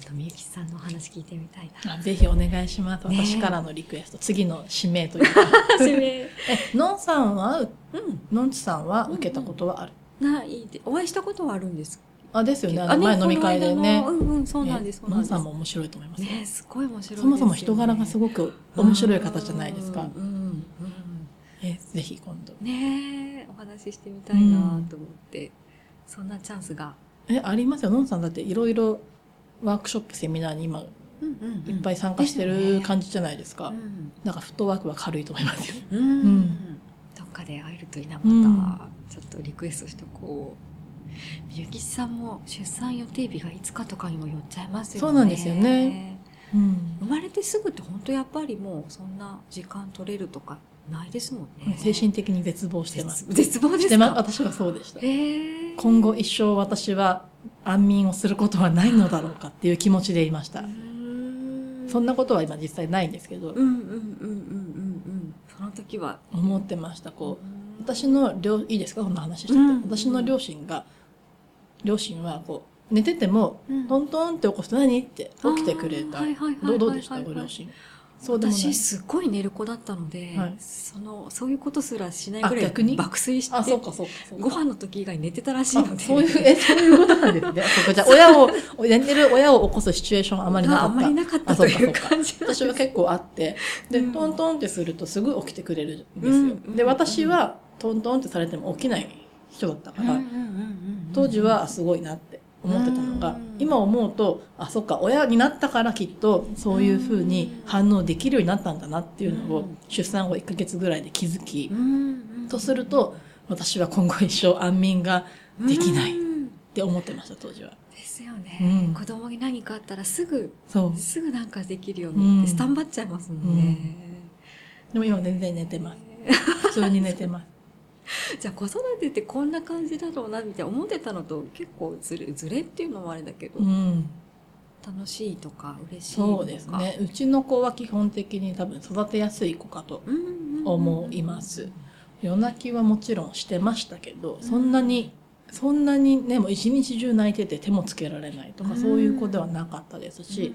度みゆきさんのお話聞いてみたいな。あぜひお願いします。ね私からのリクエスト、次の指名というか。指名。え、のんさんは、うん。のんちさんは受けたことはある？ないで、お会いしたことはあるんですあ、ですよね。ああの前飲み会でねうんうん、そうなんです。のなんさんも面白いと思います。ね、すごい面白い。そもそも人柄がすごく面白い方じゃないですかうん。うんうんえ、ぜひ今度。ねえ、お話ししてみたいなと思って、そんなチャンスが。え、ありますよ。のんさんだっていろいろワークショップ、セミナーに今いっぱい参加してる感じじゃないですか。うんだからフットワークは軽いと思いますよ。うんうんどっかで会えるといいな、うんまた、ちょっとリクエストしてこう。みゆきさんも出産予定日がいつかとかにもよっちゃいますよね。そうなんですよね。うん。生まれてすぐって本当やっぱりもうそんな時間取れるとかないですもんね。精神的に絶望してます。絶絶望ですしてまか私はそうでした。今後一生私は安眠をすることはないのだろうかっていう気持ちでいました。そんなことは今実際ないんですけど。うん、うんうんうんうん。うん。その時は。思ってました。こう、うん。私の両、いいですか？こんな話してて。うん。私の両親が、両親はこう、寝てても、うん。トントンって起こすと何？って起きてくれた。どうでした？ご両親。そうでもない私。すっごい寝る子だったので、はい。そのそういうことすらしないぐらいあ逆に？爆睡してあ、そうかそうかそうか。ご飯の時以外寝てたらしいあので。そういう、え、そういうことなんですね。そうか。じゃあ、親を、寝てる親を起こすシチュエーションあまりなかった。あんまりなかったあというそうかそうか。感じなんです私は結構あって、で、うん。トントンってするとすぐ起きてくれるんですよ。うんで、私はトントンってされても起きない人だったから、うんうんうんうん。当時はすごいなって思ってたのが、うん。今思うと、あ、そっか、親になったからきっとそういう風に反応できるようになったんだなっていうのをうん。出産後1ヶ月ぐらいで気づきう、ん。うん。とすると、私は今後一生安眠ができないっうんて思ってました、当時は。ですよね、うん。子供に何かあったらすぐそう。すぐなんかできるようって、うん。スタンバっちゃいますもんね、でも今全然寝てます。普通に寝てます。じゃあ子育てってこんな感じだろうなみたいな思ってたのと結構ずれずれっていうのもあれだけど、うん。楽しいとか嬉しいとか。そうですね。うちの子は基本的に多分育てやすい子かと思います。夜泣きはもちろんしてましたけど、そんなに、そんなにね、もう一日中泣いてて手もつけられないとか、うん。そういう子ではなかったですうんし、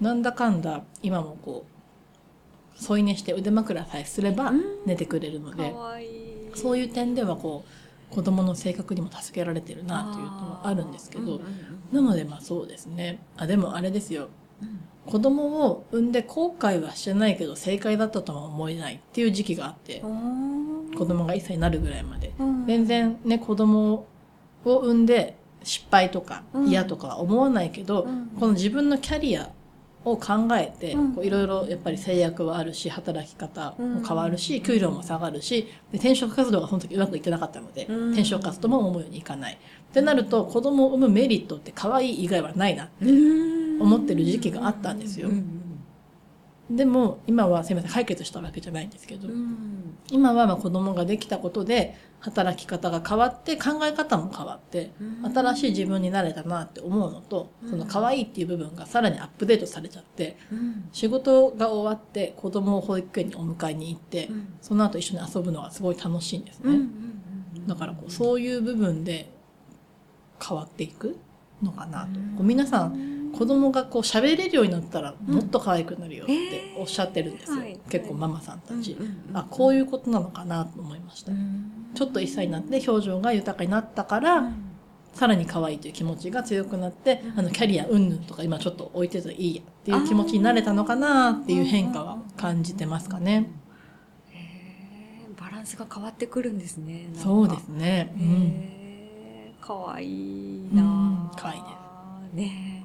なんだかんだ今もこう、添い寝して腕枕さえすればうん。寝てくれるのでか、わいいそういう点ではこう、子供の性格にも助けられてるなというのはあるんですけど、なのでまあそうですね。あ、でもあれですよ。子供を産んで後悔はしてないけど正解だったとは思えないっていう時期があって、子供が1歳になるぐらいまで。全然ね、子供を産んで失敗とかうん嫌とかは思わないけど、うんこの自分のキャリアを考えて、いろいろやっぱり制約はあるし、働き方も変わるし、うん。給料も下がるし、で転職活動がその時うまくいってなかったので、うん。転職活動も思うようにいかない。ってなると、子供を産むメリットって可愛い以外はないなって思ってる時期があったんですよでも今はすいません解決したわけじゃないんですけど、今はまあ子供ができたことで働き方が変わって考え方も変わって新しい自分になれたなって思うのと、うん。その可愛いっていう部分がさらにアップデートされちゃって仕事が終わって子供を保育園にお迎えに行って、その後一緒に遊ぶのがすごい楽しいんですね、だからこうそういう部分で変わっていくのかなと、こう皆さん子供がこう喋れるようになったらもっと可愛くなるよっておっしゃってるんですよ、えーはい。結構ママさんたち、うんうんうんあこういうことなのかなと思いました、ちょっと1歳になって表情が豊かになったから、さらに可愛いという気持ちが強くなって、うん。あのキャリアうんぬんとか今ちょっと置いてたらいいやっていう気持ちになれたのかなっていう変化は感じてますかね。バランスが変わってくるんですね。そうですね。うん。へー。かわいいなうん。ぁかわいいです。ね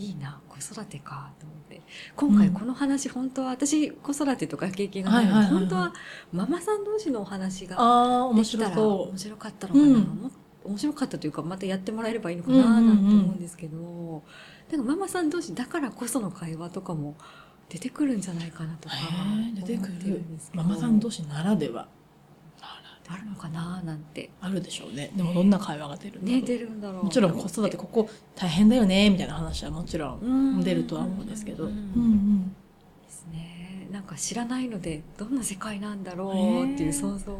いいな子育てかと思って。今回この話、本当は私子育てとか経験がないので、はいはい本当はママさん同士のお話がああ、面できたら面白かったのかな、うん。も面白かったというかまたやってもらえればいいのかななんて思うんですけど、でもママさん同士だからこその会話とかも出てくるんじゃないかなとう。か出てくる。ママさん同士ならでは。あるのかななんてあるでしょうね。でもどんな会話が出るんだろうね出るんだろうもちろん子育てここ大変だよね、みたいな話はもちろうんん出るとは思うんですけど。ううんんうん。ですねなんか知らないのでどんな世界なんだろうっていう想像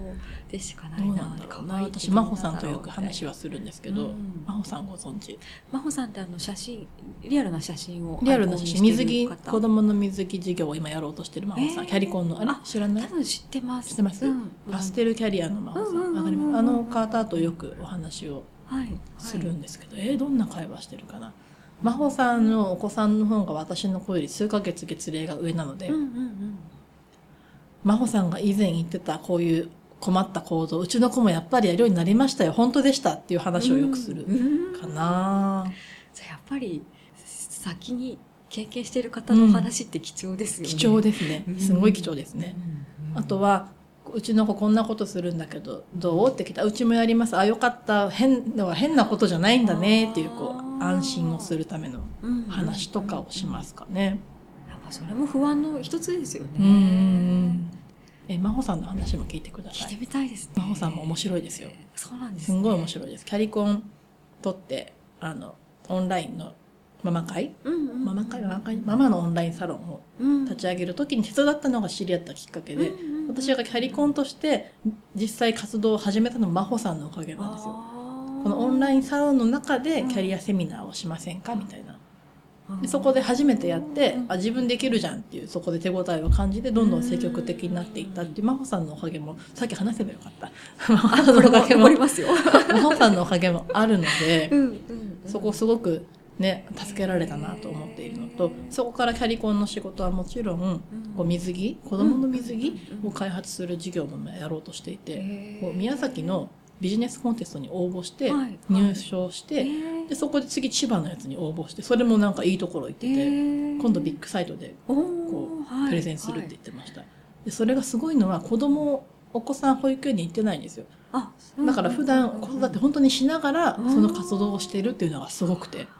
でしかないななんだろうな。いって私真帆さんとよく話はするんですけど、うん。真帆さんご存知？真帆さんってあの写真リアルな写真をリアルな写真水着子供の水着事業を今やろうとしてる真帆さん、えー。キャリコンのあれ？あ知らない？多分知ってます。知ってます？うん。パステルキャリアの真帆さうんあの方とよくお話をはい。するんですけど、えーどんな会話してるかな？真帆さんのお子さんの方が私の子より数ヶ月月齢が上なので、うんうんうん。真帆さんが以前言ってたこういう困った行動うちの子もやっぱりやるようになりましたよ。本当でしたっていう話をよくするうんかな、じゃあやっぱり先に経験している方のお話って貴重ですよね、貴重ですね。うんすごい貴重ですね、うん。あとはうちの子こんなことするんだけどどう？って来たうちもやります。あよかった。変では変なことじゃないんだねっていうこあうー安心をするためのうん話とかをしますかね。やっぱそれも不安の一つですよね、うんえ真帆さんの話も聞いてください。聞いて。みたいですね。真帆さんも面白いですよ。そうなんです、すんごい面白いです。キャリコン取ってあのオンラインのママ会？うんうんうんママ会？ママのオンラインサロンをうん。立ち上げる時に手伝ったのが知り合ったきっかけで、うんうん私がキャリコンとして実際活動を始めたのも真帆さんのおかげなんですよ。このオンラインサロンの中でキャリアセミナーをしませんか？みたいな。ンでそこで初めてやってうん。あ自分できるじゃんっていうそこで手応えを感じてどんどん積極的になっていったっていう真帆さんのおかげもさっき話せばよかった。真帆さんのおかげも。残りますよ、真帆さんのおかげもあるのでうんうん。そこすごくね助けられたなと思っているのとそこからキャリコンの仕事はもちろんこう水着子供の水着を開発する事業もやろうとしていてこう宮崎のビジネスコンテストに応募してはい。入賞してでそこで次千葉のやつに応募してそれもなんかいいところ行ってて今度ビッグサイトでこうプレゼンするって言ってました、でそれがすごいのは子供お子さん保育園に行ってないんですよ。あだ。から普段子育て本当にしながらうん。その活動をしているっていうのがすごくて。そ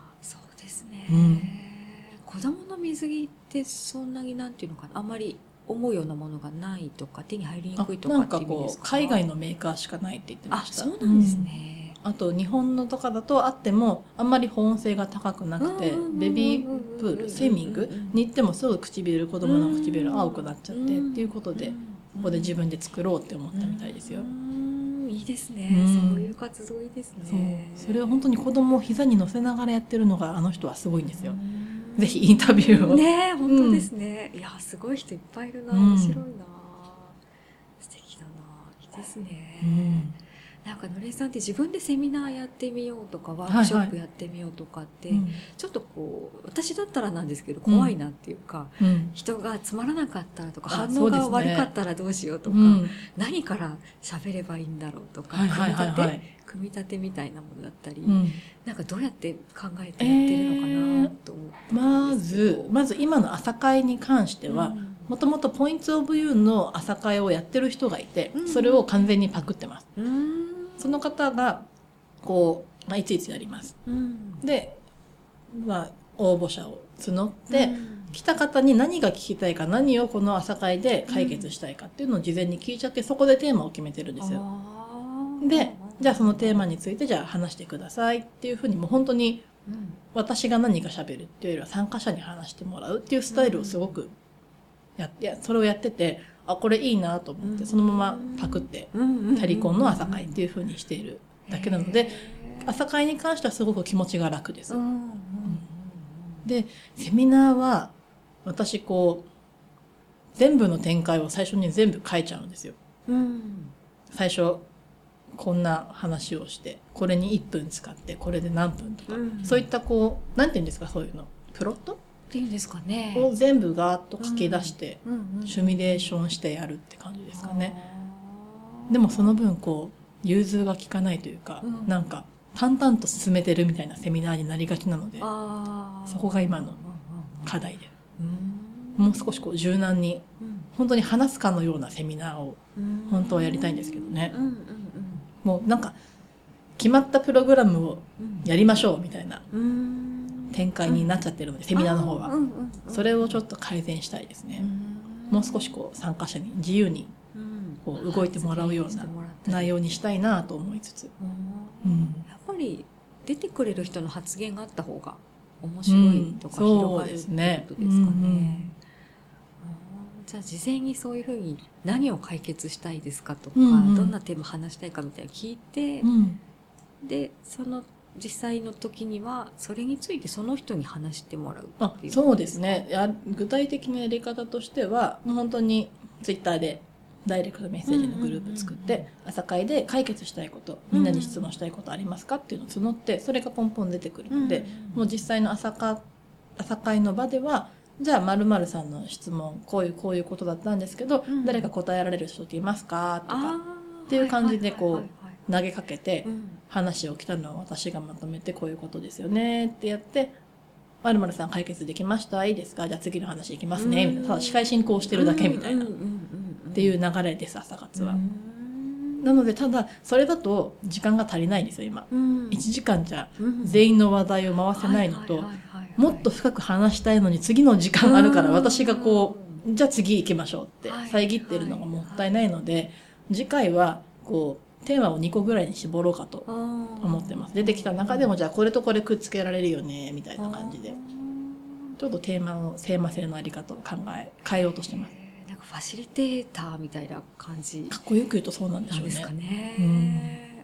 うん。子供の水着ってそんなになんていうのかなあまり思うようなものがないとか手に入りにあくいとかかっていう海外のメーカーしかないって言ってまあしたそうな。んですね、うんあと日本のとかだとあってもあんまり保温性が高くなくてベビープールスイミングに行ってもすぐ唇子供の唇青くなっちゃってっていうことでここで自分で作ろうって思ったみたいですよ。う。んいいですね、うん。そういう活動いいですね。それを本当に子供を膝に乗せながらやってるのがあの人はすごいんですよ。うん。ぜひインタビューを。ねえ本当ですね、いやすごい人いっぱいいるな。うん。面白いな、素敵だな。いいですね、うんなんかのりえさんって自分でセミナーやってみようとかワはいはいークショップやってみようとかって、うん。ちょっとこう私だったらなんですけど怖いなっていうか、うん。人がつまらなかったらとかうですね。が悪かったらどうしようとか、うん。何から喋ればいいんだろうとか、はいはいはい組み立てはい。組み立てみたいなものだったり、うん。なんかどうやって考えてやってるのかなと思って、まずまず今の朝会に関してはうん。もともとポイントオブユーの朝会をやってる人がいてうん。それを完全にパクってます。うんその方がこう、まあ、いついつやります。うんで、まあ、応募者を募って、うん来た方に何が聞きたいか何をこの朝会で解決したいかっていうのを事前に聞いちゃってそこでテーマを決めてるんですよ。でじゃあそのテーマについてじゃあ話してくださいっていうふうにもう本当にうん私が何か喋るっていうよりは参加者に話してもらうっていうスタイルをすごくやって、それをやっててあこれいいなと思って、うん。そのままパクってうんキャリコンの朝会っていうふうにしているだけなので、朝会に関してはすごく気持ちが楽です。でセミナーは私こう全部の展開を最初に全部書いちゃうんですよ。うん。最初こんな話をしてこれに1分使ってこれで何分とか、うん。そういったこうなんて言うんですかそういうの？プロット？っていうんですかね。を全部ガーッと書き出して、シミュレーションしてやるって感じですかね。でもその分こう融通が効かないというか、うん。なんか淡々と進めてるみたいなセミナーになりがちなのでそこが今の課題で。うん。もう少しこう柔軟にうん。本当に話すかのようなセミナーをうん。本当はやりたいんですけどね。うんうんもうなんか決まったプログラムをうんやりましょうみたいなうん展開になっちゃってるのでセミナーの方は。あうんうんうん。それをちょっと改善したいですね。うん。もう少しこう参加者に自由にうん。こう動いてもらうような内容にしたいなと思いつつ。うん。うん。やっぱり出てくれる人の発言があった方が面白いとかうん。広がるってことですかね。そうですね。うんうん。うん。じゃあ事前にそういうふうに何を解決したいですかとか、うんうん。どんなテーマ話したいかみたいなの聞いて、うん。でその実際の時にはそれについてその人に話してもらうあそうですね。や具体的なやり方としてはもう本当にツイッターでダイレクトメッセージのグループ作って、うんうんうん朝会で解決したいことみんなに質問したいことありますかっていうのを募ってそれがポンポン出てくるので、もう実際の朝か朝会の場ではじゃあ〇〇さんの質問こういうこういうことだったんですけど、うん誰か答えられる人っていますか？とかあっていう感じでこうはいはいはいはい投げかけて、うん話を来たのは私がまとめてこういうことですよねってやって、まるまるさん解決できました？いいですか？じゃあ次の話いきますね。みたいな。ただ司会進行してるだけみたいな。っっていう流れです、朝活は。んなので、ただ、それだと時間が足りないんですよ、今。うん1時間じゃうん全員の話題を回せないのともっと深く話したいのに次の時間あるからうん私がこう、じゃあ次行きましょうってはい遮ってるのがもったいないので、次回はこう、テーマを2個ぐらいに絞ろうかと思思ってます。出てきた中でもじゃあこれとこれくっつけられるよね、みたいな感じで。ちょっとテーマの、テーマ性のあり方を考え、変えようとしてます。なんかファシリテーターみたいな感じかっこよく言うとそうなんでしょうね。かね。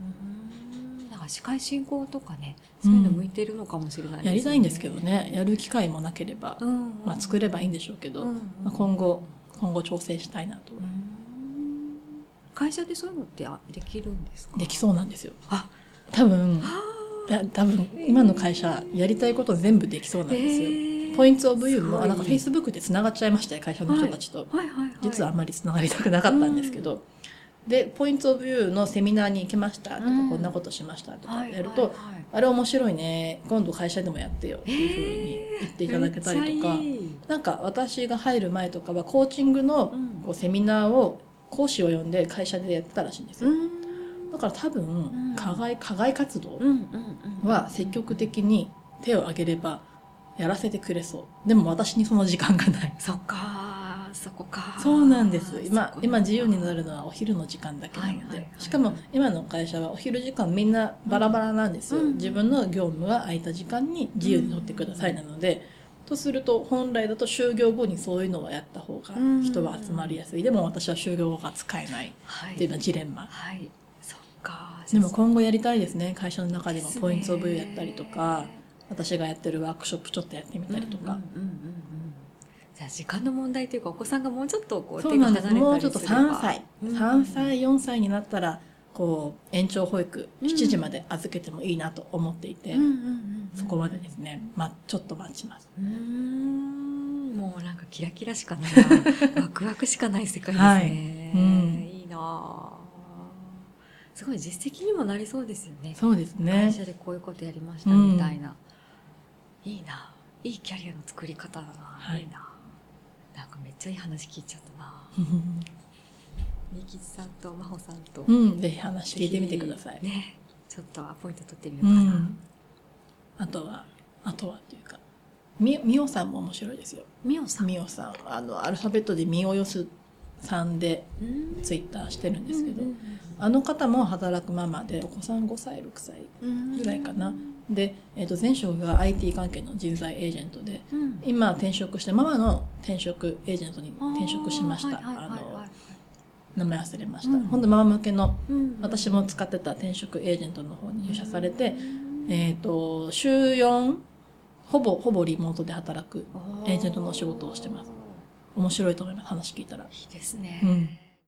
うん。なんか司会進行とかね、そういうの向いてるのかもしれないですねやりたいんですけどね、やる機会もなければ、うん。まあ作ればいいんでしょうけど、うんまあ、今後、今後調整したいなとう。ん会社でそういうのってあできるんですか？できそうなんですよ。あ、多分、多分、今の会社、やりたいこと全部できそうなんですよ。ポイントオブユーも、あなんか Facebook で繋がっちゃいましたよ、会社の人たちと。はいはいはい。実はあんまり繋がりたくなかったんですけど、で、ポイントオブユーのセミナーに行きましたとか、うん。こんなことしましたとかはいやると、はいはいあれ面白いね、今度会社でもやってよっていうふうに言っていただけたりとか、めっちゃいい。なんか私が入る前とかはコーチングのうん。こうセミナーを講師を呼んで会社でやってたらしいんですよ。うんだから多分ん、課外、課外活動うんうんうんは積極的に手を挙げればやらせてくれそう。でも私にその時間がない。そっかそこかそうなんです。今今自由になるのはお昼の時間だけなのではいはいはい。しかも今の会社はお昼時間みんなバラバラなんですよ。うん自分の業務が空いた時間に自由に取ってくださいなので、とすると本来だと就業後にそういうのをやった方が人は集まりやすい。でも私は就業後が使えないはいっていうのはジレンマ。はいそっかでも今後やりたいですね。会社の中でもポイントオブユーやったりとか、私がやってるワークショップちょっとやってみたりとか。うんうんうんうんじゃあ時間の問題というかお子さんがもうちょっとこうそうなんです。手が離もうちょっとれたりすれば3歳、うん3歳、4歳になったら、こう、延長保育、うん。7時まで預けてもいいなと思っていて、うんうんうんうん。そこまでですね、ま、ちょっと待ちます。うーん。もうなんかキラキラしかないな。ワクワクしかない世界ですね、はい。うん。いいな。あすごい実績にもなりそうですよね。そうです会ね。社でこういうことやりましたみたいな、いいな。いいキャリアの作り方だな、はい。い、いな。なんかめっちゃいい話聞いちゃったな みきさんと真帆さんと、うん、ぜひ話聞いてみてください。ねちょっとアポイント取ってみよううかな、ん。あとは、あとはっていうか、み、みおさんも面白いですよ。みおさん？みおさん、あの、アルファベットでみおよすさんでうんツイッターしてるんですけど、うんあの方も働くママで、お子さん5歳、6歳うんぐらいかな。で、えっ、と、前職が IT 関係の人材エージェントで、うん今転職して、ママの転職エージェントに転職しました。はいはいはいあ名前忘れました。うんほんとママ向けの、うん私も使ってた転職エージェントの方に入社されて、えっ、と、週4、ほぼ、ほぼリモートで働くエージェントのお仕事をしてます。面白いと思います、話聞いたら。いいですね、うん